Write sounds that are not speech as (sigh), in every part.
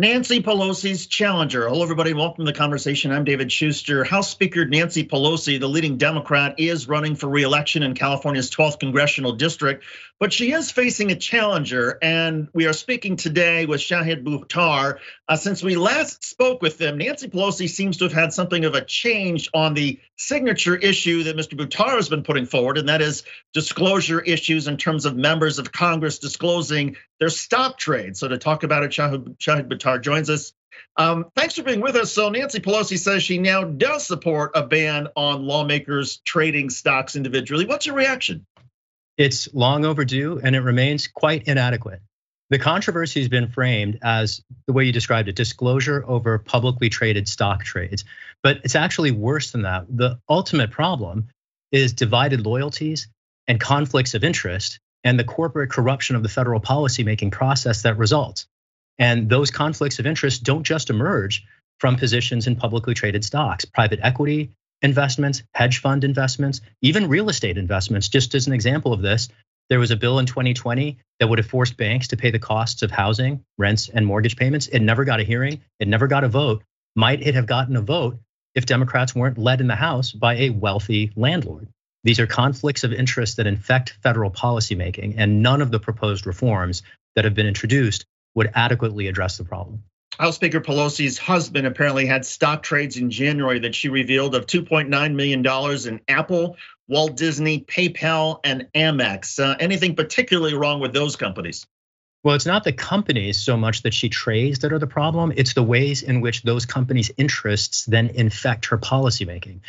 Nancy Pelosi's challenger. Hello, everybody. Welcome to the conversation. I'm David Shuster. House Speaker Nancy Pelosi, the leading Democrat, is running for reelection in California's 12th congressional district, but she is facing a challenger. And we are speaking today with Shahid Buttar. Uh, since we last spoke with them, Nancy Pelosi seems to have had something of a change on the signature issue that Mr. Buttar has been putting forward, and that is disclosure issues in terms of members of Congress disclosing their stock trade. So to talk about it, Shahid, Shahid Joins us. Um, thanks for being with us. So Nancy Pelosi says she now does support a ban on lawmakers trading stocks individually. What's your reaction? It's long overdue and it remains quite inadequate. The controversy has been framed as the way you described it disclosure over publicly traded stock trades. But it's actually worse than that. The ultimate problem is divided loyalties and conflicts of interest and the corporate corruption of the federal policymaking process that results. And those conflicts of interest don't just emerge from positions in publicly traded stocks, private equity investments, hedge fund investments, even real estate investments. Just as an example of this, there was a bill in 2020 that would have forced banks to pay the costs of housing, rents, and mortgage payments. It never got a hearing, it never got a vote. Might it have gotten a vote if Democrats weren't led in the House by a wealthy landlord? These are conflicts of interest that infect federal policymaking, and none of the proposed reforms that have been introduced would adequately address the problem. House Speaker Pelosi's husband apparently had stock trades in January that she revealed of $2.9 million in Apple, Walt Disney, PayPal, and Amex. Uh, anything particularly wrong with those companies? Well, it's not the companies so much that she trades that are the problem. It's the ways in which those companies' interests then infect her policymaking,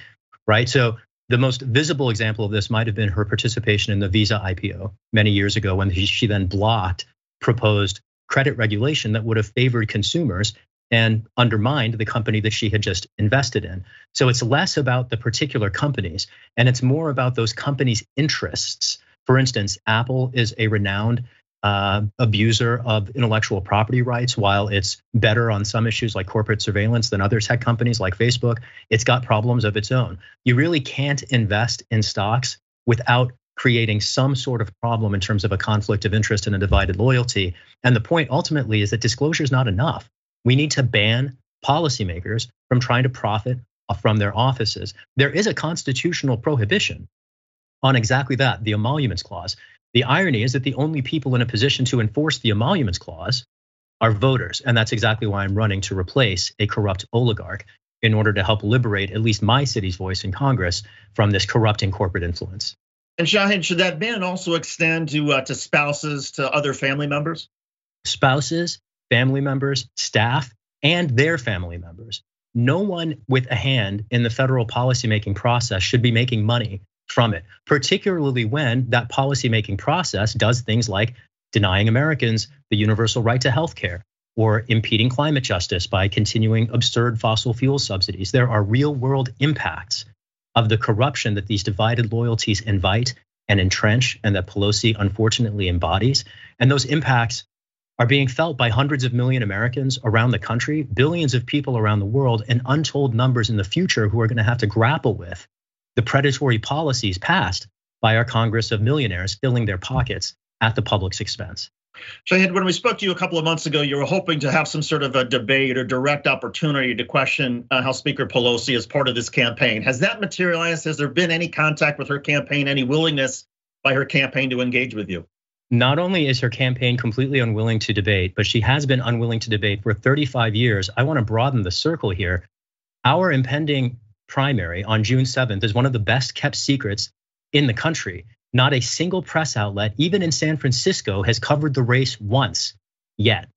right? So the most visible example of this might have been her participation in the Visa IPO many years ago when she then blocked proposed credit regulation that would have favored consumers and undermined the company that she had just invested in. So it's less about the particular companies and it's more about those companies' interests. For instance, Apple is a renowned uh, abuser of intellectual property rights. While it's better on some issues like corporate surveillance than other tech companies like Facebook, it's got problems of its own. You really can't invest in stocks without creating some sort of problem in terms of a conflict of interest and a divided loyalty. And the point ultimately is that disclosure is not enough. We need to ban policymakers from trying to profit from their offices. There is a constitutional prohibition on exactly that, the emoluments clause. The irony is that the only people in a position to enforce the emoluments clause are voters. And that's exactly why I'm running to replace a corrupt oligarch in order to help liberate at least my city's voice in Congress from this corrupting corporate influence. And Shahid, should that ban also extend to uh, to spouses, to other family members? Spouses, family members, staff, and their family members. No one with a hand in the federal policymaking process should be making money from it, particularly when that policymaking process does things like denying Americans the universal right to health care or impeding climate justice by continuing absurd fossil fuel subsidies. There are real world impacts of the corruption that these divided loyalties invite and entrench, and that Pelosi unfortunately embodies. And those impacts are being felt by hundreds of million Americans around the country, billions of people around the world, and untold numbers in the future who are going to have to grapple with the predatory policies passed by our Congress of millionaires filling their pockets at the public's expense. Shahid, when we spoke to you a couple of months ago, you were hoping to have some sort of a debate or direct opportunity to question uh, House Speaker Pelosi as part of this campaign. Has that materialized? Has there been any contact with her campaign, any willingness by her campaign to engage with you? Not only is her campaign completely unwilling to debate, but she has been unwilling to debate for 35 years. I want to broaden the circle here. Our impending primary on June 7th is one of the best kept secrets in the country. Not a single press outlet, even in San Francisco, has covered the race once yet.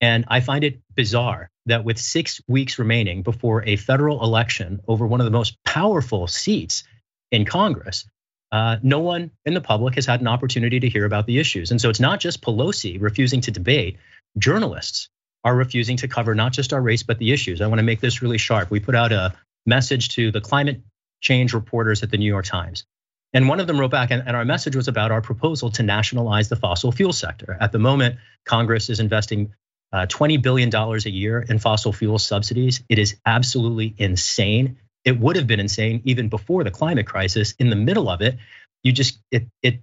And I find it bizarre that with six weeks remaining before a federal election over one of the most powerful seats in Congress, uh, no one in the public has had an opportunity to hear about the issues. And so it's not just Pelosi refusing to debate, journalists are refusing to cover not just our race, but the issues. I want to make this really sharp. We put out a message to the climate change reporters at the New York Times. And one of them wrote back, and, our message was about our proposal to nationalize the fossil fuel sector. At the moment, Congress is investing uh, $20 billion a year in fossil fuel subsidies. It is absolutely insane. It would have been insane even before the climate crisis. In the middle of it, you just it it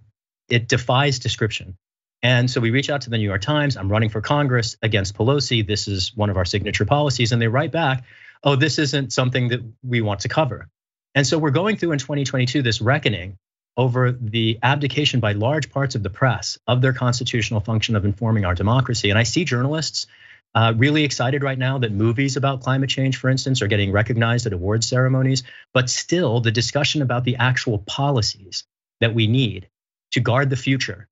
it defies description. And so we reach out to the New York Times. I'm running for Congress against Pelosi. This is one of our signature policies. And they write back, oh, this isn't something that we want to cover. And so we're going through in 2022 this reckoning over the abdication by large parts of the press of their constitutional function of informing our democracy. And I see journalists uh, really excited right now that movies about climate change, for instance, are getting recognized at award ceremonies. But still, the discussion about the actual policies that we need to guard the future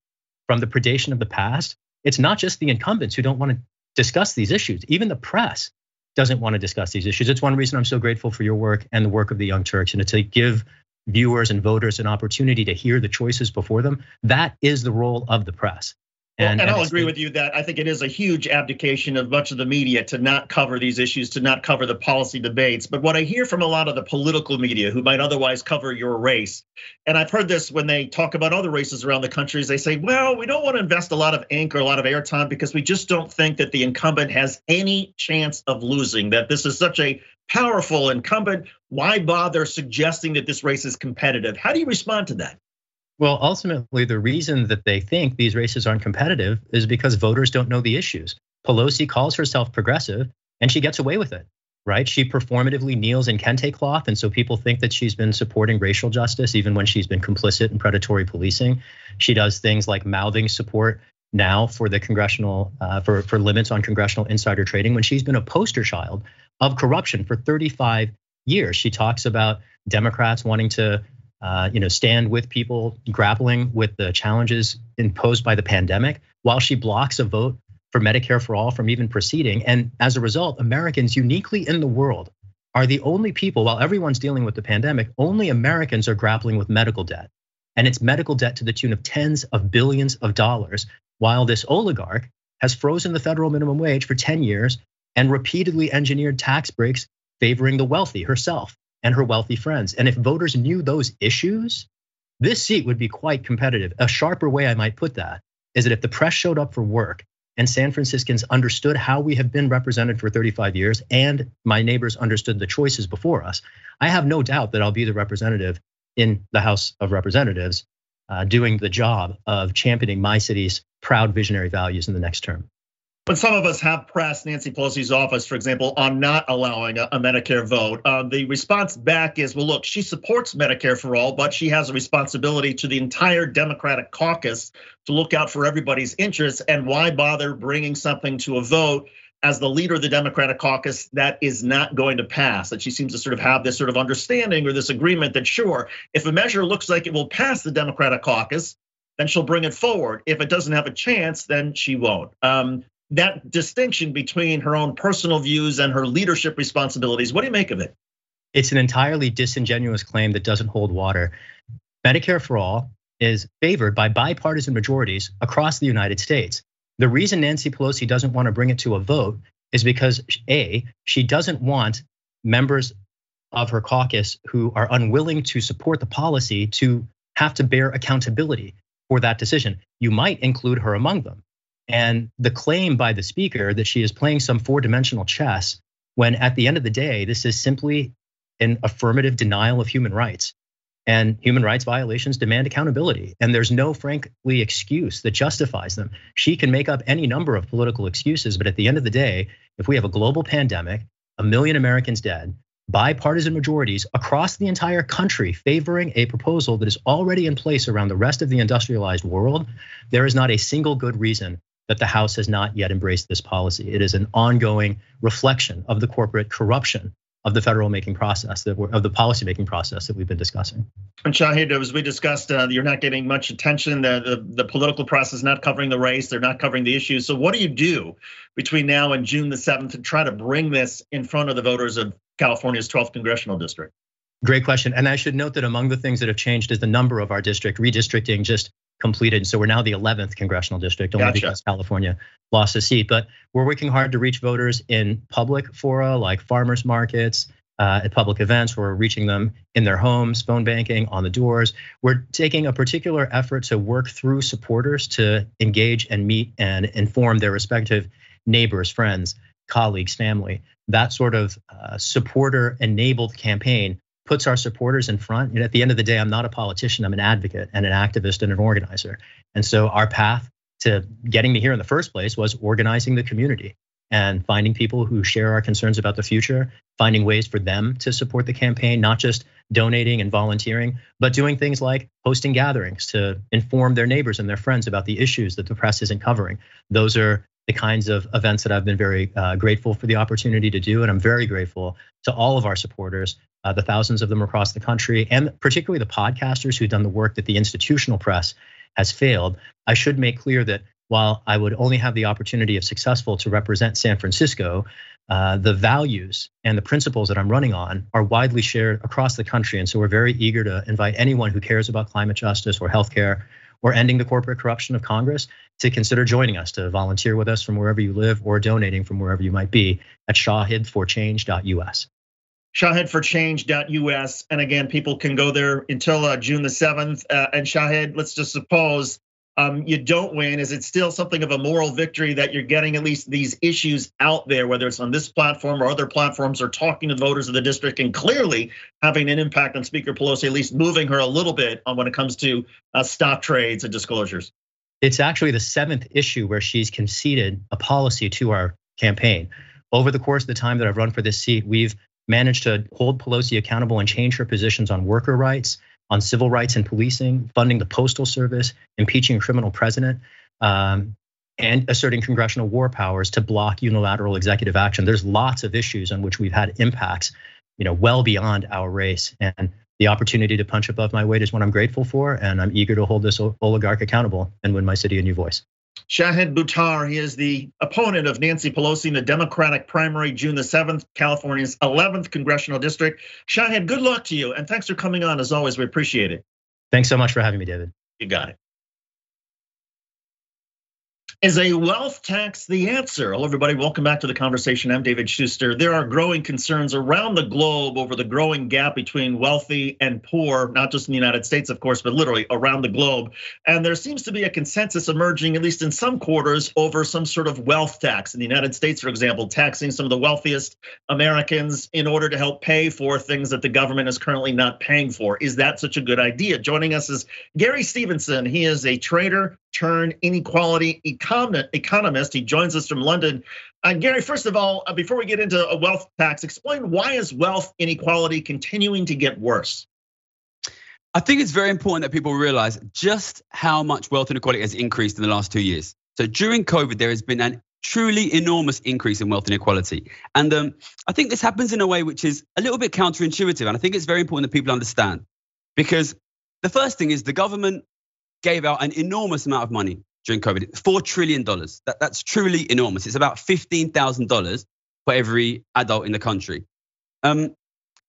from the predation of the past, it's not just the incumbents who don't want to discuss these issues. Even the press doesn't want to discuss these issues. It's one reason I'm so grateful for your work and the work of the Young Turks and to give viewers and voters an opportunity to hear the choices before them. That is the role of the press. And, well, and I'll agree with you that I think it is a huge abdication of much of the media to not cover these issues, to not cover the policy debates. But what I hear from a lot of the political media who might otherwise cover your race, and I've heard this when they talk about other races around the country, is they say, well, we don't want to invest a lot of ink or a lot of airtime because we just don't think that the incumbent has any chance of losing, that this is such a powerful incumbent. Why bother suggesting that this race is competitive? How do you respond to that? Well, ultimately, the reason that they think these races aren't competitive is because voters don't know the issues. Pelosi calls herself progressive and she gets away with it, right? She performatively kneels in kente cloth. And so people think that she's been supporting racial justice, even when she's been complicit in predatory policing. She does things like mouthing support now for the congressional, uh, for, for limits on congressional insider trading when she's been a poster child of corruption for 35 years. She talks about Democrats wanting to uh, you know, stand with people grappling with the challenges imposed by the pandemic while she blocks a vote for Medicare for all from even proceeding. And as a result, Americans uniquely in the world are the only people, while everyone's dealing with the pandemic, only Americans are grappling with medical debt. And it's medical debt to the tune of tens of billions of dollars, while this oligarch has frozen the federal minimum wage for 10 years and repeatedly engineered tax breaks favoring the wealthy herself and her wealthy friends. And if voters knew those issues, this seat would be quite competitive. A sharper way I might put that is that if the press showed up for work and San Franciscans understood how we have been represented for 35 years and my neighbors understood the choices before us, I have no doubt that I'll be the representative in the House of Representatives uh, doing the job of championing my city's proud visionary values in the next term. But some of us have pressed Nancy Pelosi's office, for example, on not allowing a, Medicare vote. Uh, the response back is, well, look, she supports Medicare for all, but she has a responsibility to the entire Democratic caucus to look out for everybody's interests. And why bother bringing something to a vote as the leader of the Democratic caucus that is not going to pass? That she seems to sort of have this sort of understanding or this agreement that, sure, if a measure looks like it will pass the Democratic caucus, then she'll bring it forward. If it doesn't have a chance, then she won't. Um, that distinction between her own personal views and her leadership responsibilities. What do you make of it? It's an entirely disingenuous claim that doesn't hold water. Medicare for all is favored by bipartisan majorities across the United States. The reason Nancy Pelosi doesn't want to bring it to a vote is because A, she doesn't want members of her caucus who are unwilling to support the policy to have to bear accountability for that decision. You might include her among them. And the claim by the speaker that she is playing some four dimensional chess, when at the end of the day, this is simply an affirmative denial of human rights. And human rights violations demand accountability. And there's no, frankly, excuse that justifies them. She can make up any number of political excuses, but at the end of the day, if we have a global pandemic, a million Americans dead, bipartisan majorities across the entire country favoring a proposal that is already in place around the rest of the industrialized world, there is not a single good reason that the House has not yet embraced this policy. It is an ongoing reflection of the corporate corruption of the federal making process that we're, of the policy making process that we've been discussing. And Shahid, as we discussed, uh, you're not getting much attention. The, the, the political process is not covering the race. They're not covering the issues. So what do you do between now and June the 7th to try to bring this in front of the voters of California's 12th congressional district? Great question. And I should note that among the things that have changed is the number of our district. Redistricting just completed. So we're now the 11th congressional district, only gotcha. because California lost a seat. But we're working hard to reach voters in public fora like farmers markets, uh, at public events. We're reaching them in their homes, phone banking, on the doors. We're taking a particular effort to work through supporters to engage and meet and inform their respective neighbors, friends, colleagues, family. That sort of uh, supporter enabled campaign puts our supporters in front. And at the end of the day, I'm not a politician, I'm an advocate and an activist and an organizer. And so our path to getting me here in the first place was organizing the community and finding people who share our concerns about the future, finding ways for them to support the campaign, not just donating and volunteering, but doing things like hosting gatherings to inform their neighbors and their friends about the issues that the press isn't covering. Those are the kinds of events that I've been very uh, grateful for the opportunity to do. And I'm very grateful to all of our supporters, uh, the thousands of them across the country, and particularly the podcasters who've done the work that the institutional press has failed. I should make clear that while I would only have the opportunity if successful to represent San Francisco, uh, the values and the principles that I'm running on are widely shared across the country. And so we're very eager to invite anyone who cares about climate justice or healthcare or ending the corporate corruption of Congress to consider joining us, to volunteer with us from wherever you live or donating from wherever you might be at shahidforchange.us. Shahidforchange.us. And again, people can go there until uh, June the 7th. Uh, and Shahid, let's just suppose um, you don't win, is it still something of a moral victory that you're getting at least these issues out there, whether it's on this platform or other platforms, or talking to the voters of the district and clearly having an impact on Speaker Pelosi, at least moving her a little bit on when it comes to uh, stock trades and disclosures? It's actually the seventh issue where she's conceded a policy to our campaign. Over the course of the time that I've run for this seat, we've managed to hold Pelosi accountable and change her positions on worker rights on civil rights and policing, funding the postal service, impeaching a criminal president, um, and asserting congressional war powers to block unilateral executive action. There's lots of issues on which we've had impacts, you know, well beyond our race. And the opportunity to punch above my weight is what I'm grateful for, and I'm eager to hold this oligarch accountable and win my city a new voice. Shahid Buttar, he is the opponent of Nancy Pelosi in the Democratic primary, June the 7th, California's 11th congressional district. Shahid, good luck to you, and thanks for coming on. As always, we appreciate it. Thanks so much for having me, David. You got it. Is a wealth tax the answer? Hello, everybody. Welcome back to the conversation. I'm David Shuster. There are growing concerns around the globe over the growing gap between wealthy and poor, not just in the United States, of course, but literally around the globe. And there seems to be a consensus emerging, at least in some quarters, over some sort of wealth tax. In the United States, for example, taxing some of the wealthiest Americans in order to help pay for things that the government is currently not paying for. Is that such a good idea? Joining us is Gary Stevenson. He is a trader turn inequality economist. He joins us from London. Uh, Gary, first of all, uh, before we get into a wealth tax, explain why is wealth inequality continuing to get worse? I think it's very important that people realize just how much wealth inequality has increased in the last two years. So during COVID, there has been an truly enormous increase in wealth inequality. And um, I think this happens in a way which is a little bit counterintuitive. And I think it's very important that people understand because the first thing is the government gave out an enormous amount of money during COVID, $4 trillion. That, that's truly enormous. It's about $15,000 for every adult in the country. Um,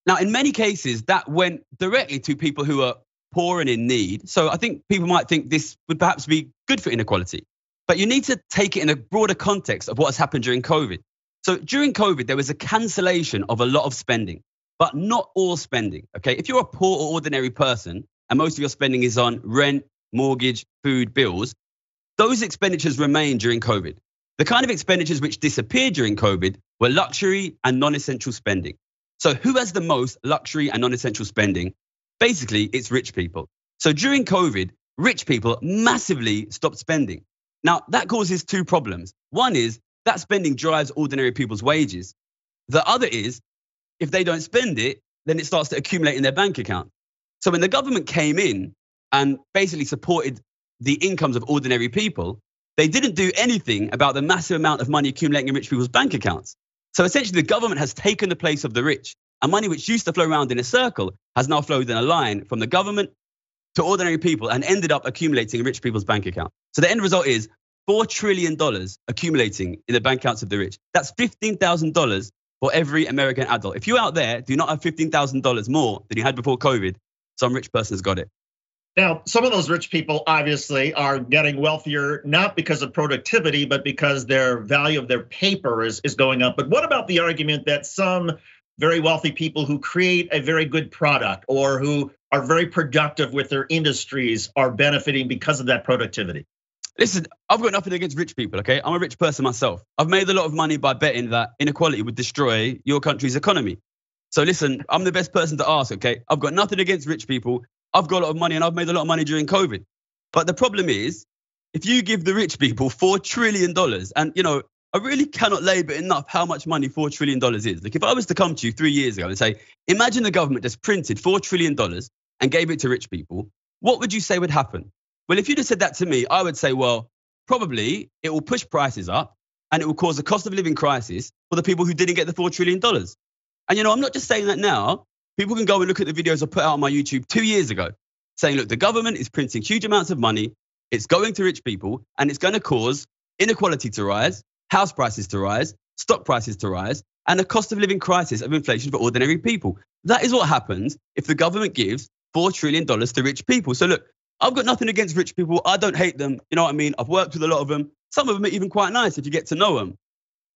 now, in many cases, that went directly to people who are poor and in need. So I think people might think this would perhaps be good for inequality. But you need to take it in a broader context of what's happened during COVID. So during COVID, there was a cancellation of a lot of spending, but not all spending. Okay. If you're a poor or ordinary person and most of your spending is on rent, mortgage, food, bills, those expenditures remain during COVID. The kind of expenditures which disappeared during COVID were luxury and non essential spending. So, who has the most luxury and non essential spending? Basically, it's rich people. So, during COVID, rich people massively stopped spending. Now, that causes two problems. One is that spending drives ordinary people's wages. The other is if they don't spend it, then it starts to accumulate in their bank account. So, when the government came in and basically supported the incomes of ordinary people, they didn't do anything about the massive amount of money accumulating in rich people's bank accounts. So essentially, the government has taken the place of the rich, and money which used to flow around in a circle has now flowed in a line from the government to ordinary people and ended up accumulating in rich people's bank account. So the end result is $4 trillion accumulating in the bank accounts of the rich. That's $15,000 for every American adult. If you're out there do not have $15,000 more than you had before COVID, some rich person has got it. Now, some of those rich people obviously are getting wealthier, not because of productivity, but because their value of their paper is, is going up. But what about the argument that some very wealthy people who create a very good product or who are very productive with their industries are benefiting because of that productivity? Listen, I've got nothing against rich people, okay? I'm a rich person myself. I've made a lot of money by betting that inequality would destroy your country's economy. So listen, I'm the best person to ask, okay? I've got nothing against rich people. I've got a lot of money and I've made a lot of money during COVID. But the problem is, if you give the rich people four trillion dollars, and you know, I really cannot labor enough how much money four trillion dollars is. Like if I was to come to you three years ago and say, imagine the government just printed four trillion dollars and gave it to rich people, what would you say would happen? Well, if you just said that to me, I would say, well, probably it will push prices up and it will cause a cost of living crisis for the people who didn't get the $4 trillion. And you know, I'm not just saying that now. People can go and look at the videos I put out on my YouTube two years ago saying, look, the government is printing huge amounts of money, it's going to rich people, and it's going to cause inequality to rise, house prices to rise, stock prices to rise, and a cost of living crisis of inflation for ordinary people. That is what happens if the government gives $4 trillion to rich people. So look, I've got nothing against rich people. I don't hate them. You know what I mean? I've worked with a lot of them. Some of them are even quite nice if you get to know them.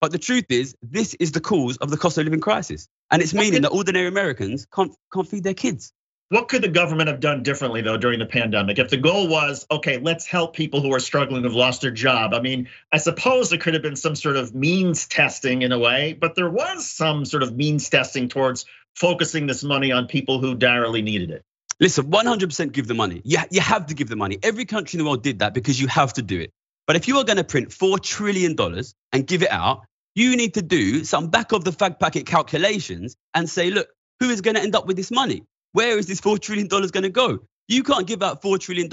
But the truth is, this is the cause of the cost of living crisis. And it's meaning that ordinary Americans can't, can't feed their kids. What could the government have done differently, though, during the pandemic? If the goal was, okay, let's help people who are struggling, who've lost their job. I mean, I suppose there could have been some sort of means testing in a way, but there was some sort of means testing towards focusing this money on people who direly needed it. Listen, 100% give the money. You, you have to give the money. Every country in the world did that because you have to do it. But if you are going to print $4 trillion and give it out, you need to do some back of the fag packet calculations and say, look, who is going to end up with this money? Where is this $4 trillion going to go? You can't give out $4 trillion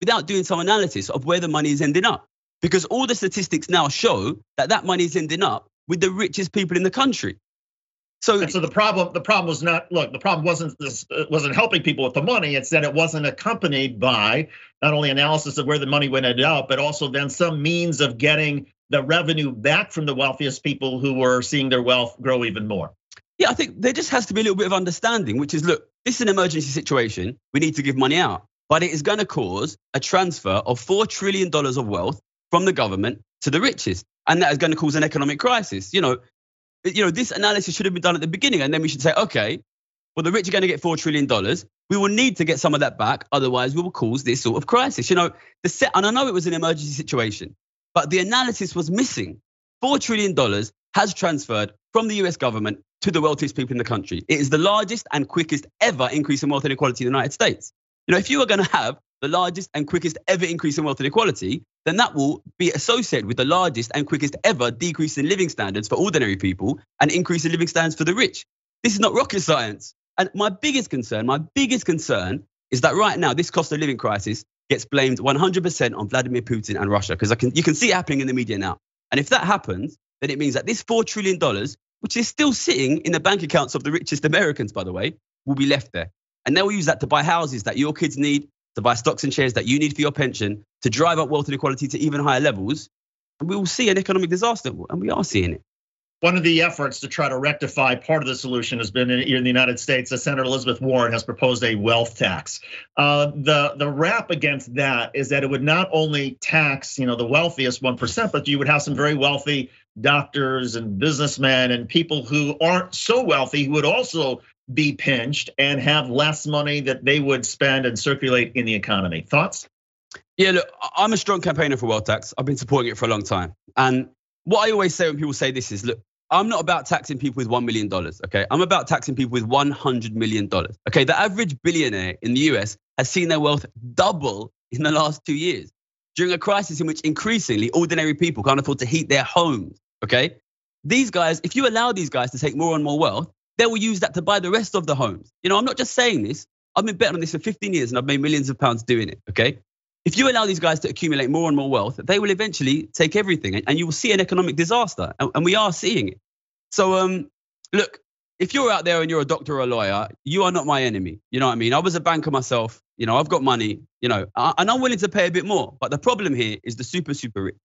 without doing some analysis of where the money is ending up. Because all the statistics now show that that money is ending up with the richest people in the country. So, and so the problem, the problem was not look. The problem wasn't this uh, wasn't helping people with the money. It's that it wasn't accompanied by not only analysis of where the money went ended up, but also then some means of getting the revenue back from the wealthiest people who were seeing their wealth grow even more. Yeah, I think there just has to be a little bit of understanding, which is look, this is an emergency situation. We need to give money out, but it is going to cause a transfer of four trillion dollars of wealth from the government to the richest, and that is going to cause an economic crisis. You know, you know, this analysis should have been done at the beginning, and then we should say, okay, well, the rich are going to get four trillion dollars. We will need to get some of that back, otherwise, we will cause this sort of crisis. You know, the set, and I know it was an emergency situation, but the analysis was missing. Four trillion dollars has transferred from the US government to the wealthiest people in the country. It is the largest and quickest ever increase in wealth inequality in the United States. You know, if you are going to have the largest and quickest ever increase in wealth inequality, then that will be associated with the largest and quickest ever decrease in living standards for ordinary people and increase in living standards for the rich. This is not rocket science. And my biggest concern, my biggest concern is that right now, this cost of living crisis gets blamed 100% on Vladimir Putin and Russia, because you can see it happening in the media now. And if that happens, then it means that this $4 trillion, which is still sitting in the bank accounts of the richest Americans, by the way, will be left there. And they will use that to buy houses that your kids need, to buy stocks and shares that you need for your pension, to drive up wealth inequality to even higher levels. We will see an economic disaster, and we are seeing it. One of the efforts to try to rectify part of the solution has been in, in the United States. Senator Elizabeth Warren has proposed a wealth tax. Uh, the the rap against that is that it would not only tax you know the wealthiest one percent, but you would have some very wealthy doctors and businessmen and people who aren't so wealthy who would also be pinched and have less money that they would spend and circulate in the economy. Thoughts? Yeah, look, I'm a strong campaigner for wealth tax. I've been supporting it for a long time. And what I always say when people say this is, look, I'm not about taxing people with $1 million, okay? I'm about taxing people with $100 million, okay? The average billionaire in the US has seen their wealth double in the last two years during a crisis in which increasingly ordinary people can't afford to heat their homes, okay? These guys, if you allow these guys to take more and more wealth, they will use that to buy the rest of the homes. You know, I'm not just saying this. I've been betting on this for 15 years and I've made millions of pounds doing it. Okay. If you allow these guys to accumulate more and more wealth, they will eventually take everything and you will see an economic disaster. And we are seeing it. So, um, look, if you're out there and you're a doctor or a lawyer, you are not my enemy. You know what I mean? I was a banker myself. You know, I've got money, you know, and I'm willing to pay a bit more. But the problem here is the super, super rich.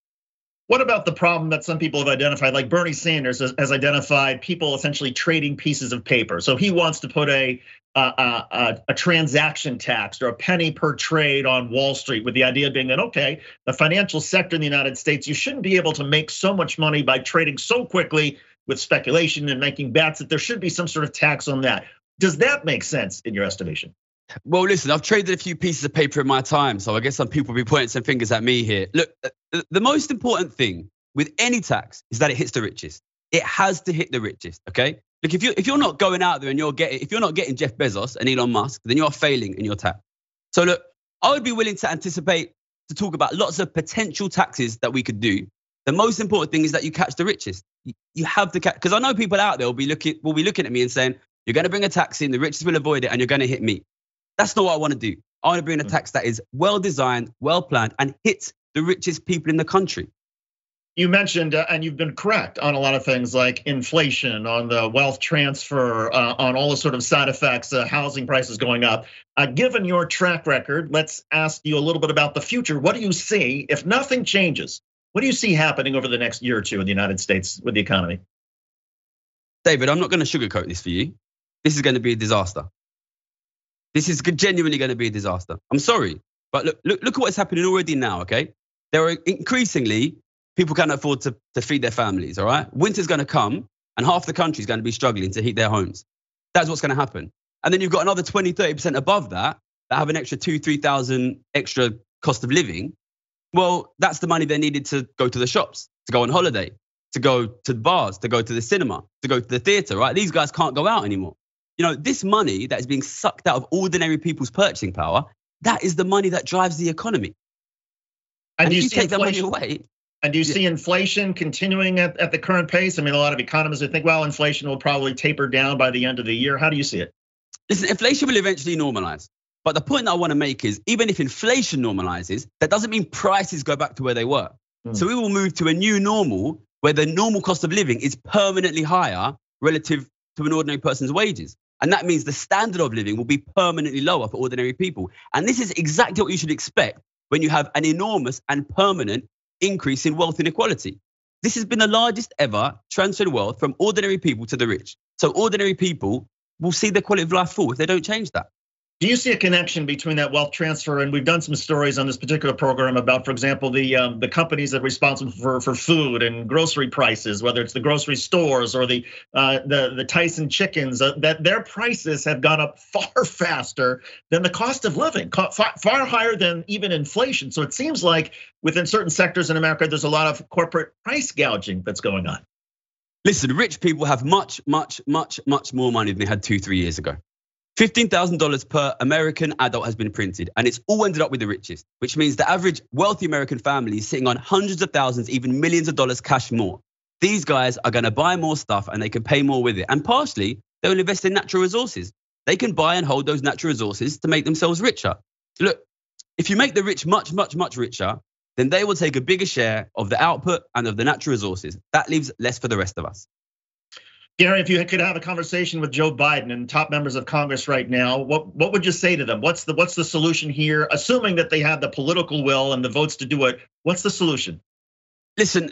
What about the problem that some people have identified, like Bernie Sanders has, identified people essentially trading pieces of paper? So he wants to put a, a, a, a transaction tax or a penny per trade on Wall Street, with the idea being that okay, the financial sector in the United States, you shouldn't be able to make so much money by trading so quickly with speculation and making bets that there should be some sort of tax on that. Does that make sense in your estimation? Well, listen, I've traded a few pieces of paper in my time, so I guess some people will be pointing some fingers at me here. Look, uh, the most important thing with any tax is that it hits the richest. It has to hit the richest, okay? Look, if you if you're not going out there and you're getting if you're not getting Jeff Bezos and Elon Musk, then you're failing in your tax. So look, I would be willing to anticipate to talk about lots of potential taxes that we could do. The most important thing is that you catch the richest. You have to catch because I know people out there will be looking will be looking at me and saying, You're gonna bring a tax in, the richest will avoid it, and you're gonna hit me. That's not what I want to do. I want to bring a hmm. tax that is well designed, well planned, and hits the richest people in the country you mentioned, uh, and you've been correct on a lot of things like inflation, on the wealth transfer, uh, on all the sort of side effects, uh, housing prices going up. Uh, given your track record, let's ask you a little bit about the future. What do you see if nothing changes? What do you see happening over the next year or two in the United States with the economy? David, I'm not going to sugarcoat this for you. This is going to be a disaster. This is genuinely going to be a disaster. I'm sorry, but look, look, look at what's happening already now. Okay, there are increasingly people can't afford to, to feed their families, all right? Winter's gonna come and half the country is gonna be struggling to heat their homes. That's what's gonna happen. And then you've got another 20, 30% above that that have an extra two, 3,000 extra cost of living. Well, that's the money they needed to go to the shops, to go on holiday, to go to the bars, to go to the cinema, to go to the theater, right? These guys can't go out anymore. You know, this money that is being sucked out of ordinary people's purchasing power, that is the money that drives the economy. And, and if you take that money away, and do you see inflation continuing at, at the current pace? I mean, a lot of economists would think, well, inflation will probably taper down by the end of the year. How do you see it? Listen, inflation will eventually normalize. But the point that I want to make is even if inflation normalizes, that doesn't mean prices go back to where they were. Mm. So we will move to a new normal where the normal cost of living is permanently higher relative to an ordinary person's wages. And that means the standard of living will be permanently lower for ordinary people. And this is exactly what you should expect when you have an enormous and permanent increase in wealth inequality. This has been the largest ever transfer of wealth from ordinary people to the rich. So ordinary people will see their quality of life fall if they don't change that. Do you see a connection between that wealth transfer? And we've done some stories on this particular program about, for example, the um, the companies that are responsible for, for food and grocery prices, whether it's the grocery stores or the uh, the the Tyson chickens, uh, that their prices have gone up (laughs) far faster than the cost of living, far, far higher than even inflation. So it seems like within certain sectors in America, there's a lot of corporate price gouging that's going on. Listen, rich people have much, much, much, much more money than they had two, three years ago. $15,000 per American adult has been printed, and it's all ended up with the richest, which means the average wealthy American family is sitting on hundreds of thousands, even millions of dollars cash more. These guys are gonna buy more stuff and they can pay more with it. And partially, they will invest in natural resources. They can buy and hold those natural resources to make themselves richer. Look, if you make the rich much, much, much richer, then they will take a bigger share of the output and of the natural resources. That leaves less for the rest of us. Gary, if you could have a conversation with Joe Biden and top members of Congress right now, what what would you say to them? What's the what's the solution here? Assuming that they have the political will and the votes to do it, what's the solution? Listen,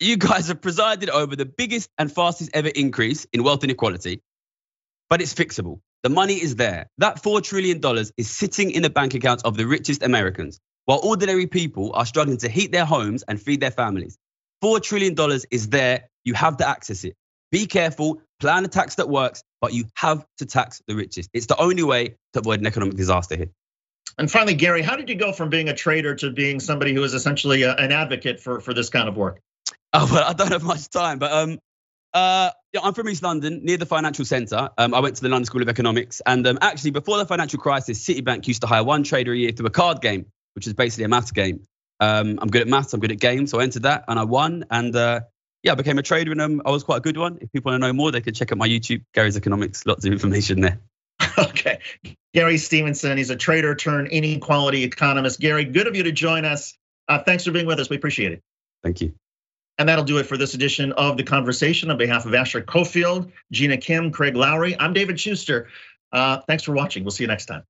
you guys have presided over the biggest and fastest ever increase in wealth inequality, but it's fixable. The money is there. That $4 trillion is sitting in the bank accounts of the richest Americans, while ordinary people are struggling to heat their homes and feed their families. $4 trillion is there. You have to access it. Be careful, plan a tax that works, but you have to tax the richest. It's the only way to avoid an economic disaster here. And finally, Gary, how did you go from being a trader to being somebody who is essentially a, an advocate for, for this kind of work? (laughs) Oh, well, I don't have much time, but um, uh, yeah, I'm from East London, near the financial centre. Um, I went to the London School of Economics, and um, actually, before the financial crisis, Citibank used to hire one trader a year through a card game, which is basically a maths game. Um, I'm good at maths, I'm good at games, so I entered that and I won. And uh, yeah, I became a trader in them. I was quite a good one. If people want to know more, they can check out my YouTube, Gary's Economics. Lots of information there. (laughs) okay. Gary Stevenson, he's a trader turned inequality economist. Gary, good of you to join us. Uh, thanks for being with us. We appreciate it. Thank you. And that'll do it for this edition of The Conversation. On behalf of Asher Cofield, Gina Kim, Craig Lowry, I'm David Shuster. Uh, thanks for watching. We'll see you next time.